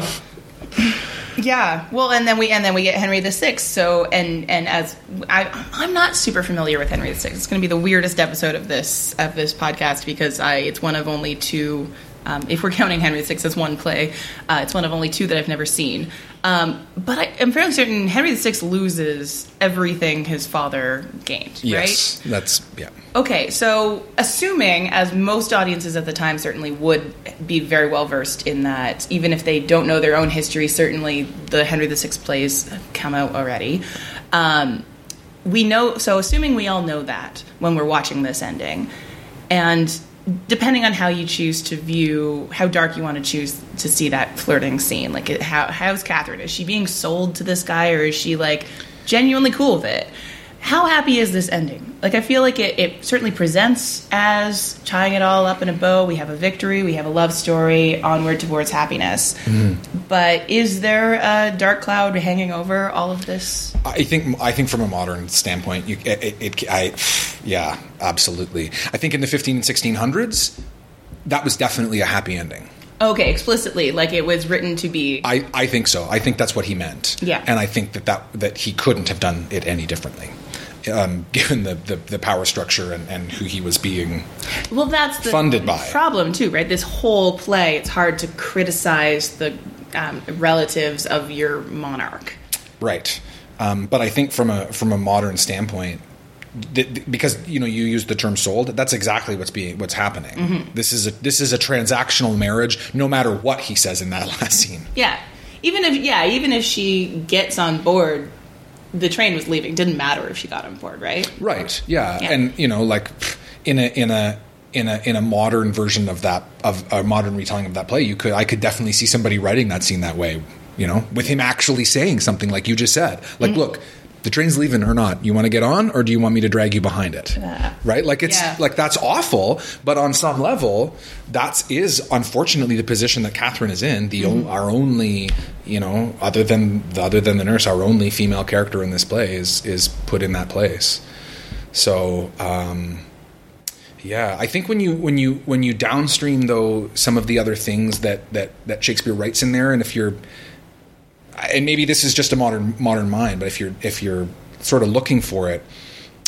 yeah. Well, and then we and then we get Henry the Sixth. So and and as I I'm not super familiar with Henry the Sixth. It's going to be the weirdest episode of this of this podcast because I it's one of only two Um, if we're counting Henry VI as one play, uh, it's one of only two that I've never seen. Um, but I am fairly certain Henry VI loses everything his father gained, Yes, right? that's yeah. Okay, so assuming, as most audiences at the time certainly would be very well versed in that, even if they don't know their own history, certainly the Henry VI plays come out already. Um, we know, so assuming we all know that when we're watching this ending, and depending on how you choose to view, how dark you want to choose to see that flirting scene, like how how's Catherine? Is she being sold to this guy, or is she like genuinely cool with it? How happy is this ending? Like, I feel like it, it certainly presents as tying it all up in a bow. We have a victory, we have a love story, onward towards happiness. Mm-hmm. But is there a dark cloud hanging over all of this? I think I think from a modern standpoint, you, it, it, it I yeah, absolutely. I think in the 15 and 1600s, that was definitely a happy ending. Okay, explicitly, like it was written to be. I, I think so. I think that's what he meant. Yeah. And I think that, that, that he couldn't have done it any differently, um, *laughs* given the, the, the power structure and, and who he was being. Well, that's the Funded by. problem too, right? This whole play, it's hard to criticize the um, relatives of your monarch. Right. Um, but I think from a from a modern standpoint, th- th- because you know you use the term sold, that's exactly what's being what's happening. Mm-hmm. This is a this is a transactional marriage, no matter what he says in that *laughs* last scene. Yeah, even if yeah, even if she gets on board, the train was leaving. Didn't matter if she got on board, right? Right. Yeah. Yeah. And you know, like in a in a in a in a modern version of that of a modern retelling of that play, you could I could definitely see somebody writing that scene that way. You know, with him actually saying something like you just said, like, Mm-hmm. look. The train's leaving or not? You want to get on, or do you want me to drag you behind it? Right? Like it's Yeah. like that's awful, but on some level, that is unfortunately the position that Catherine is in. The Mm-hmm. o- our only, you know, other than the, other than the nurse, our only female character in this play is is put in that place. So um, yeah, I think when you when you when you downstream though some of the other things that that that Shakespeare writes in there, and if you're and maybe this is just a modern modern mind, but if you're if you're sort of looking for it,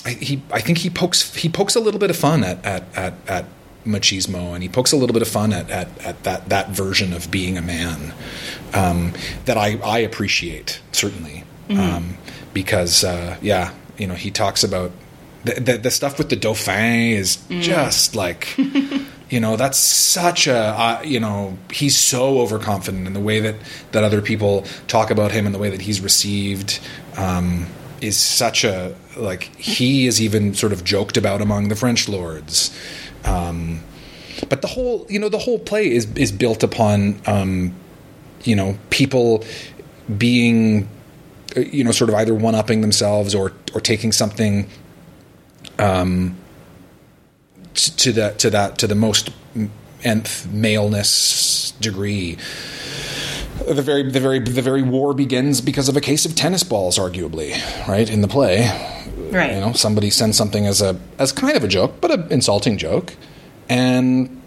I, he I think he pokes he pokes a little bit of fun at at at, at machismo, and he pokes a little bit of fun at at, at that that version of being a man um, that I I appreciate certainly um, because uh, yeah you know he talks about the, the the stuff with the dauphin is just like. *laughs* You know, that's such a, uh, you know, he's so overconfident in the way that, that other people talk about him and the way that he's received um, is such a, like, he is even sort of joked about among the French lords. Um, but the whole, you know, the whole play is, is built upon, um, you know, people being, uh, you know, sort of either one upping themselves or, or taking something t- to that to that to the most nth maleness degree. The very the very the very war begins because of a case of tennis balls, arguably, right in the play. Right. You know, somebody sends something as a as kind of a joke, but an insulting joke, and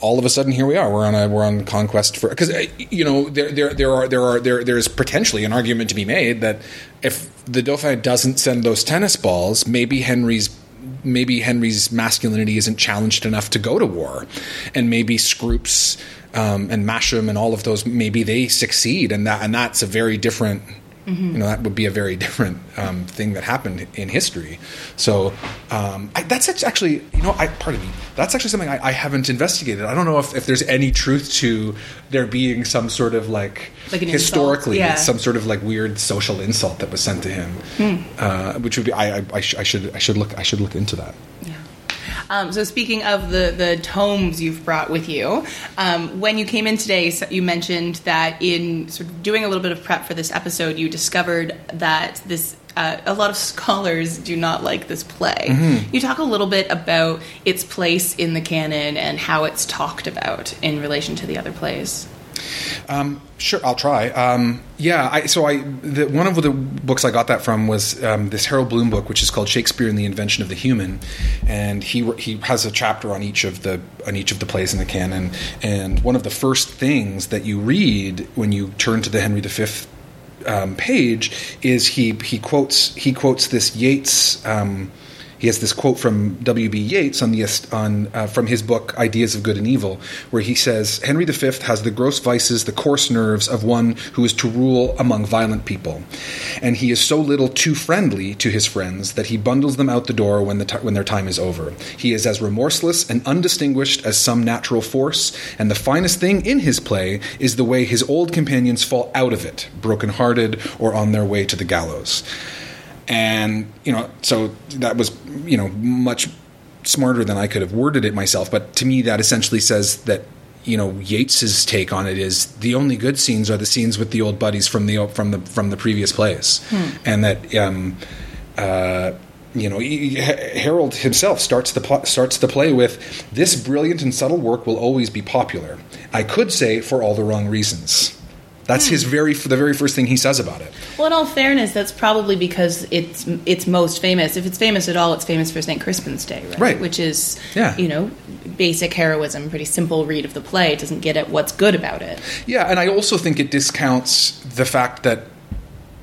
all of a sudden here we are. We're on a we're on conquest for because uh, you know there there there are there are there there's potentially an argument to be made that if the Dauphin doesn't send those tennis balls, maybe Henry's maybe Henry's masculinity isn't challenged enough to go to war, and maybe Scroops um, and Masham and all of those maybe they succeed, and that and that's a very different. You know that would be a very *laughs* different um, thing that happened in history. So um, I, that's actually, you know, I pardon me. That's actually something I, I haven't investigated. I don't know if, if there's any truth to there being some sort of like, Like historically yeah. some sort of like weird social insult that was sent to him, Hmm. uh, which would be I, I, I, sh- I should I should look I should look into that. Yeah. Um, so speaking of the the tomes you've brought with you, um, when you came in today, you mentioned that in sort of doing a little bit of prep for this episode, you discovered that this. Uh, a lot of *laughs* scholars do not like this play. You talk a little bit about its place in the canon and how it's talked about in relation to the other plays. Sure, I'll try. Um, yeah, I, so I the, one of the books I got that from was um, this Harold Bloom book, which is called Shakespeare and the Invention of the Human, and he he has a chapter on each of the on each of the plays in the canon. And one of the first things that you read when you turn to the Henry V um, page is he he quotes he quotes this Yeats. Um, he has this quote from W.B. Yeats on the on uh, from his book Ideas of Good and Evil, where he says Henry V has the gross vices, the coarse nerves of one who is to rule among violent people, and he is so little too friendly to his friends that he bundles them out the door when the t- when their time is over. He is as remorseless and undistinguished as some natural force, and the finest thing in his play is the way his old companions fall out of it, broken-hearted or on their way to the gallows. And you know, so that was you know much smarter than I could have worded it myself. But to me, that essentially says that you know Yeats's take on it is the only good scenes are the scenes with the old buddies from the from the from the previous plays, hmm. and that um, uh, you know he, Harold himself starts the pl- starts the play with this brilliant and subtle work will always be popular. I could say for all the wrong reasons. That's his very the very first thing he says about it. Well, in all fairness, that's probably because it's it's most famous. If it's famous at all, it's famous for St. Crispin's Day, right? Right. Which is, yeah. you know, basic heroism, pretty simple read of the play. It doesn't get at what's good about it. Yeah, and I also think it discounts the fact that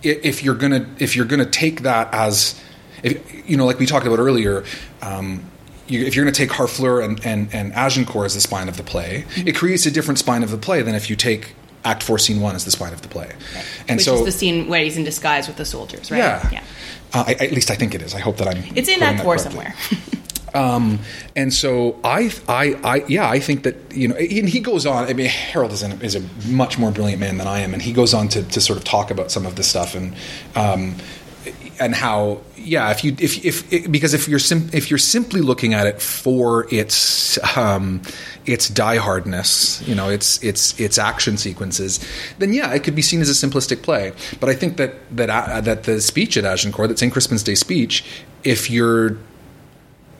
if you're gonna if you're gonna take that as if, you know, like we talked about earlier. Um, you, if you're going to take Harfleur and, and, and Agincourt as the spine of the play, mm-hmm. it creates a different spine of the play than if you take Act Four, Scene One is the spine of the play, right. and Which so is the scene where he's in disguise with the soldiers, right? Yeah, yeah. Uh, I, at least I think it is. I hope that I'm. It's in Act Four somewhere. *laughs* Um, and so I, I, I, yeah, I think that you know, and he goes on. I mean, Harold is, an, is a much more brilliant man than I am, and he goes on to, to sort of talk about some of this stuff and um, and how yeah if you if if because if you're sim- if you're simply looking at it for its um, its diehardness you know its its its action sequences then yeah it could be seen as a simplistic play. But I think that that uh, that the speech at Agincourt that St Crispin's Day speech if you're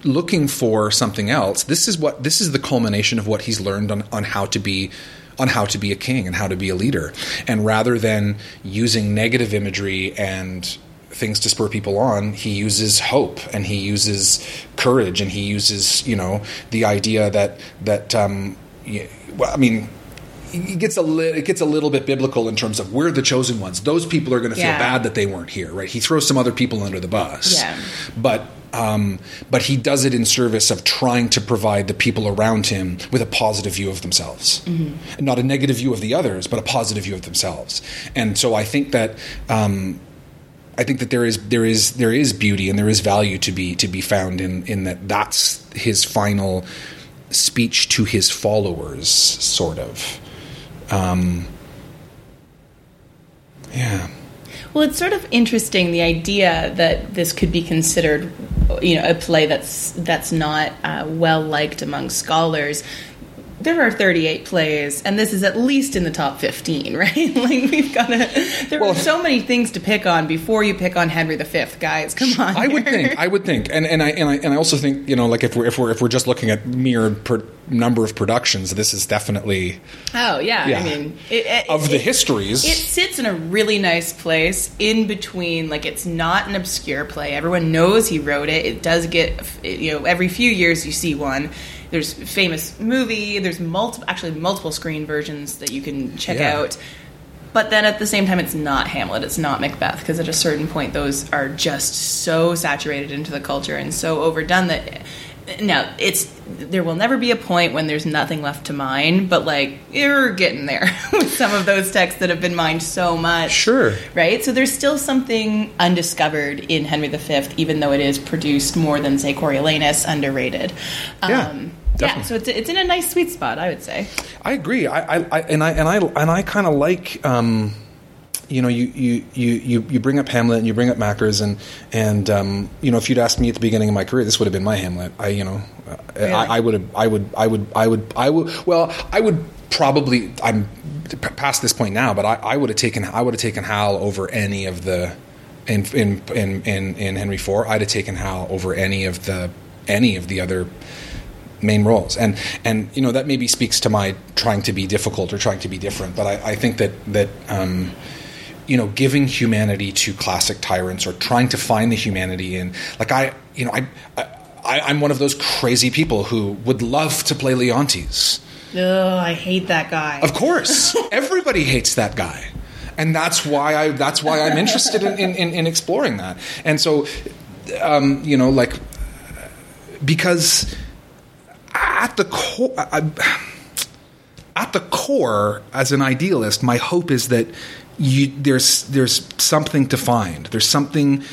looking for something else this is what this is the culmination of what he's learned on on how to be on how to be a king and how to be a leader. And rather than using negative imagery and things to spur people on, he uses hope and he uses courage and he uses you know the idea that that um, well, I mean it gets a li- it gets a little bit biblical in terms of we're the chosen ones. Those people are going to feel yeah. bad that they weren't here, right? He throws some other people under the bus, yeah. But um, but he does it in service of trying to provide the people around him with a positive view of themselves, mm-hmm. not a negative view of the others, but a positive view of themselves. And so I think that. Um, I think that there is there is there is beauty and there is value to be to be found in in that that's his final speech to his followers, sort of. Um, yeah. Well, it's sort of interesting the idea that this could be considered, you know, a play that's that's not uh, well liked among scholars there are 38 plays and this is at least in the top 15 *laughs* right? Like we've got to there well, are so many things to pick on before you pick on henry v guys. Come on. I would think i would think. And, and i and i and i also think you know like if we're if we're if we're just looking at mere per number of productions this is definitely oh yeah, yeah. i mean it, it, of the histories. it sits in a really nice place in between like it's not an obscure play. Everyone knows he wrote it. It does get you know every few years you see one there's famous movie. There's multiple, actually multiple screen versions that you can check yeah. out. But then at the same time, it's not Hamlet. It's not Macbeth because at a certain point, those are just so saturated into the culture and so overdone that now it's there will never be a point when there's nothing left to mine but like you're getting there *laughs* with some of those texts that have been mined so much sure right so there's still something undiscovered in henry v even though it is produced more than say coriolanus underrated yeah. Um, Definitely. Yeah, so it's, it's in a nice sweet spot, I would say. I agree. I, I, I and I and I and I kind of like. Um, you know, you, you, you, you bring up Hamlet and you bring up Macker's and and um, you know, if you'd asked me at the beginning of my career, this would have been my Hamlet. I you know, really? I, I would have, I would, I would, I would, I would. Well, I would probably. I'm past this point now, but I, I would have taken, I would have taken Hal over any of the. In in in in, in Henry IV, I'd have taken Hal over any of the any of the other main roles. And and you know that maybe speaks to my trying to be difficult or trying to be different. But I, I think that that. Um, you know, giving humanity to classic tyrants or trying to find the humanity in, like I, you know, I, I I'm one of those crazy people who would love to play Leontes. Oh, I hate that guy. Of course, *laughs* everybody hates that guy, and that's why I that's why I'm interested in, in, in exploring that. And so, um, you know, like because at the core, at the core, as an idealist, my hope is that you, there's there's something to find. There's something.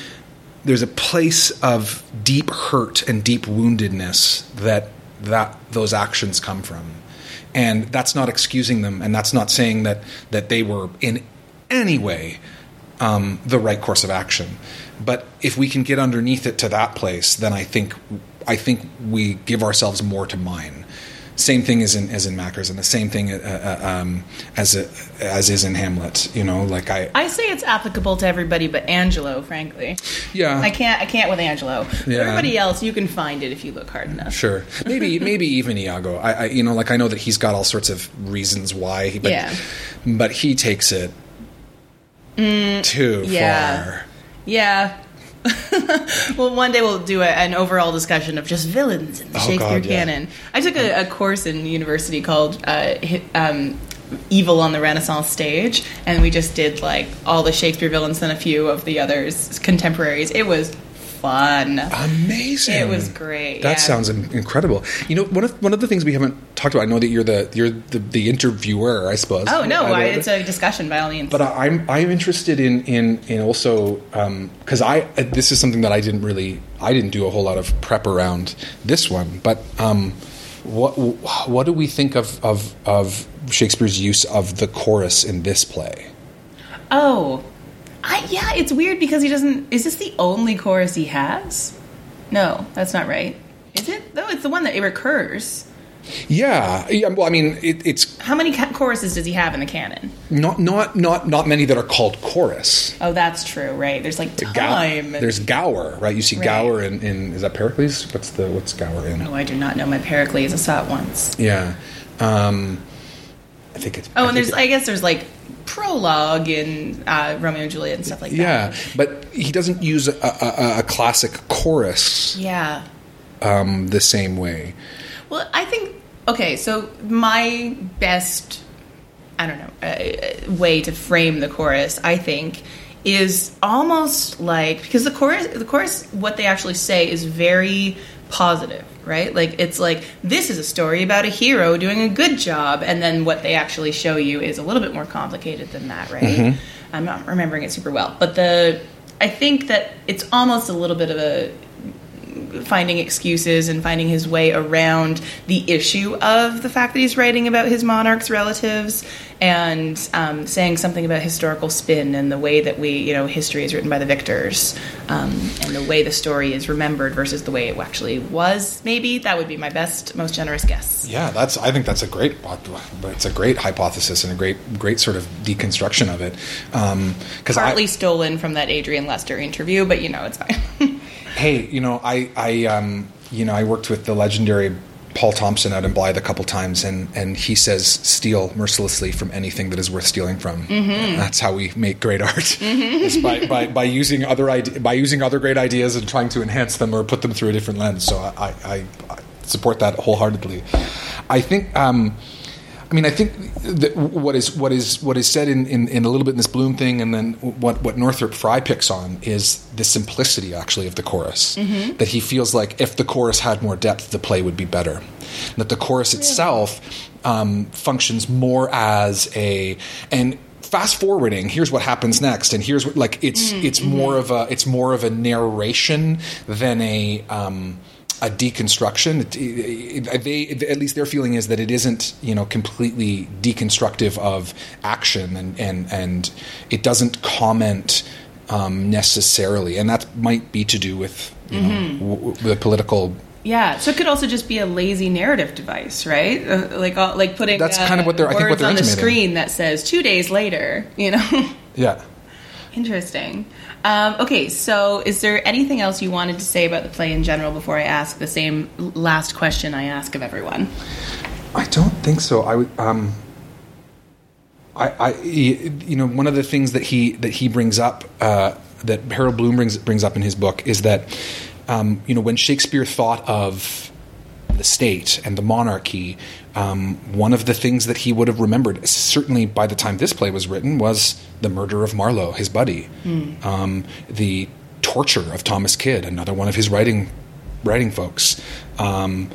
There's a place of deep hurt and deep woundedness that that those actions come from, and that's not excusing them, and that's not saying that that they were in any way um, the right course of action. But if we can get underneath it to that place, then I think I think we give ourselves more to mine. Same thing as in as in and the same thing uh, uh, um, as a, as is in Hamlet. You know, like I I say it's applicable to everybody but Angelo, frankly. yeah I can't I can't with Angelo. Yeah. Everybody else you can find it if you look hard enough. Sure, maybe *laughs* maybe even Iago. I, I you know like I know that he's got all sorts of reasons why, he, but Yeah. but he takes it too Mm, yeah. far. Yeah. *laughs* well, one day we'll do a, an overall discussion of just villains in the Oh, Shakespeare God, yeah. canon. I took a, a course in university called uh, um, Evil on the Renaissance Stage, and we just did like all the Shakespeare villains and a few of the others contemporaries. It was fun. Amazing! It was great, That yeah. sounds incredible. You know, one of one of the things we haven't talked about. I know that you're the you're the, the interviewer, I suppose. Oh no, I I, it's a discussion by all means. but I- I'm I'm interested in in in also because I this is something that I didn't really I didn't do a whole lot of prep around this one, but um, what what do we think of of of Shakespeare's use of the chorus in this play? Oh, I, yeah, it's weird because he doesn't. Is this the only chorus he has? No, that's not right. Is it? No, it's the one that it recurs. Yeah, yeah well, I mean, it, it's How many ca- choruses does he have in the canon? not not not not many that are called chorus. Oh, that's true, right? There's like time. and- there's Gower, right? You see Right. Gower in, in is that Pericles? What's the what's Gower in? oh, I do not know my Pericles. I saw it once. Yeah, um, I think it's. Oh, I and there's, I guess there's like prologue in uh, Romeo and Juliet and stuff like that. Yeah, but he doesn't use a, a, a classic chorus Yeah. um, the same way. Well, I think okay. So my best, I don't know, uh, way to frame the chorus, I think, is almost like because the chorus, the chorus, what they actually say is very positive, right? Like it's like this is a story about a hero doing a good job, and then what they actually show you is a little bit more complicated than that, right? Mm-hmm. I'm not remembering it super well, but the I think that it's almost a little bit of a finding excuses and finding his way around the issue of the fact that he's writing about his monarch's relatives and um, saying something about historical spin and the way that we, you know, history is written by the victors um, and the way the story is remembered versus the way it actually was. Maybe that would be my best, most generous guess. Yeah, that's. I think that's a great. It's a great hypothesis and a great, great sort of deconstruction of it. Because Partly I, stolen from that Adrian Lester interview, but you know, it's fine. *laughs* hey, you know, I, I, um, you know, I worked with the legendary Paul Thompson out in Blyth a couple times, and and he says, "Steal mercilessly from anything that is worth stealing from." That's how we make great art, *laughs* is by, by, by using other ide- by using other great ideas and trying to enhance them or put them through a different lens. So I, I, I support that wholeheartedly. I think. Um, I mean, I think that what is what is what is said in, in, in a little bit in this Bloom thing, and then what what Northrop Frye picks on is the simplicity actually of the chorus. That he feels like if the chorus had more depth, the play would be better. That the chorus itself um, functions more as a and fast forwarding here's what happens next and here's what like it's it's more of a it's more of a narration than a um, a deconstruction. They, at least their feeling is that it isn't, you know, completely deconstructive of action, and and and it doesn't comment um, necessarily, and that might be to do with you know w- the political. Yeah, so it could also just be a lazy narrative device, right? Uh, like uh, like putting That's uh, kind of what they're- I think what they're on the screen that says two days later. You know, *laughs* Yeah. Interesting. Um, okay, so is there anything else you wanted to say about the play in general before I ask the same last question I ask of everyone? I don't think so. I. Um, I, I, you know, one of the things that he that he brings up uh, that Harold Bloom brings brings up in his book is that um, you know when Shakespeare thought of the state and the monarchy, um, one of the things that he would have remembered, certainly by the time this play was written, was the murder of Marlowe, his buddy, um, the torture of Thomas Kyd, another one of his writing writing folks, um,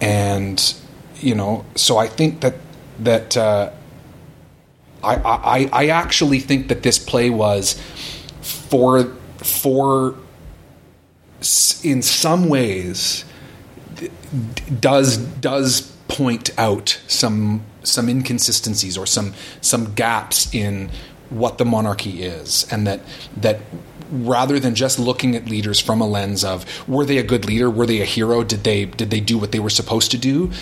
and you know, so I think that that uh, I, I I actually think that this play was for for in some ways does does point out some some inconsistencies or some some gaps in what the monarchy is and that that rather than just looking at leaders from a lens of were they a good leader? Were they a hero? Did they did they do what they were supposed to do?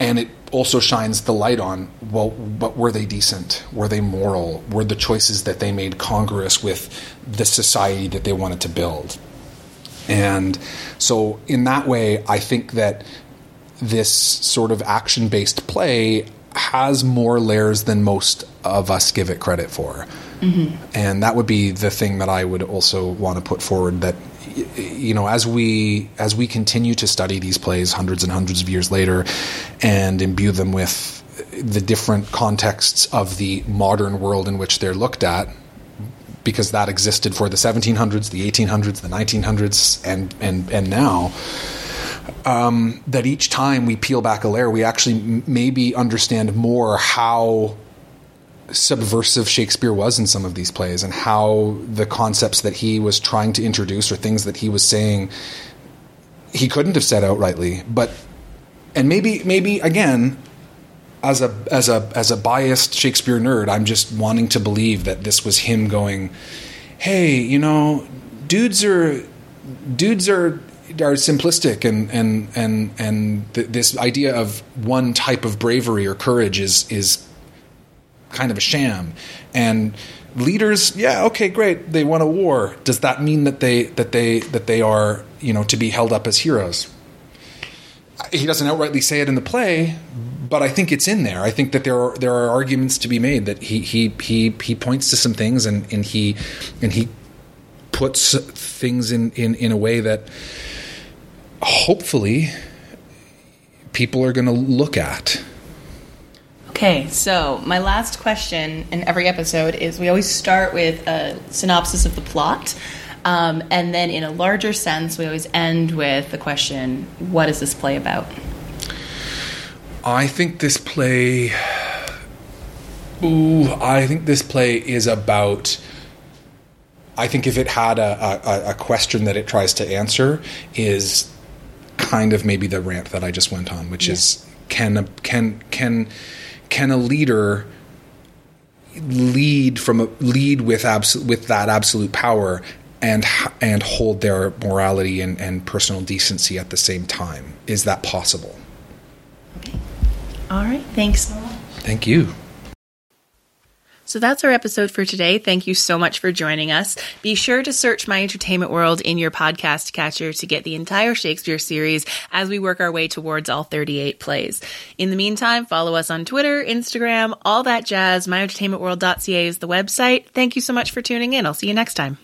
And it also shines the light on well but were they decent? Were they moral? Were the choices that they made congruous with the society that they wanted to build? And so in that way i think that this sort of action based play has more layers than most of us give it credit for. Mm-hmm. And that would be the thing that I would also want to put forward that you know as we as we continue to study these plays hundreds and hundreds of years later and imbue them with the different contexts of the modern world in which they're looked at because that existed for the 1700s, the 1800s, the 1900s and and and now um, that each time we peel back a layer, we actually m- maybe understand more how subversive Shakespeare was in some of these plays and how the concepts that he was trying to introduce or things that he was saying he couldn't have said outrightly but and maybe maybe again as a as a as a biased Shakespeare nerd I'm just wanting to believe that this was him going hey you know dudes are dudes are are simplistic and and and and th- this idea of one type of bravery or courage is is kind of a sham. And leaders yeah okay great they won a war. Does that mean that they that they that they are you know to be held up as heroes? He doesn't outrightly say it in the play but I think it's in there. I think that there are there are arguments to be made that he he he he points to some things and and he and he puts things in in in a way that hopefully people are going to look at. Okay, so my last question in every episode is we always start with a synopsis of the plot. Um, and then, in a larger sense, we always end with the question what is this play about? I think this play. Ooh, I think this play is about. I think if it had a, a, a question that it tries to answer, is kind of maybe the rant that I just went on, which yeah. is can a, can can can a leader lead from a lead with abs- with that absolute power and and hold their morality and, and personal decency at the same time? Is that possible? Okay. All right. Thanks. Thank you. So that's our episode for today. Thank you so much for joining us. Be sure to search My Entertainment World in your podcast catcher to get the entire Shakespeare series as we work our way towards all 38 plays. In the meantime, follow us on Twitter, Instagram, all that jazz. MyEntertainmentWorld.ca is the website. Thank you so much for tuning in. I'll see you next time.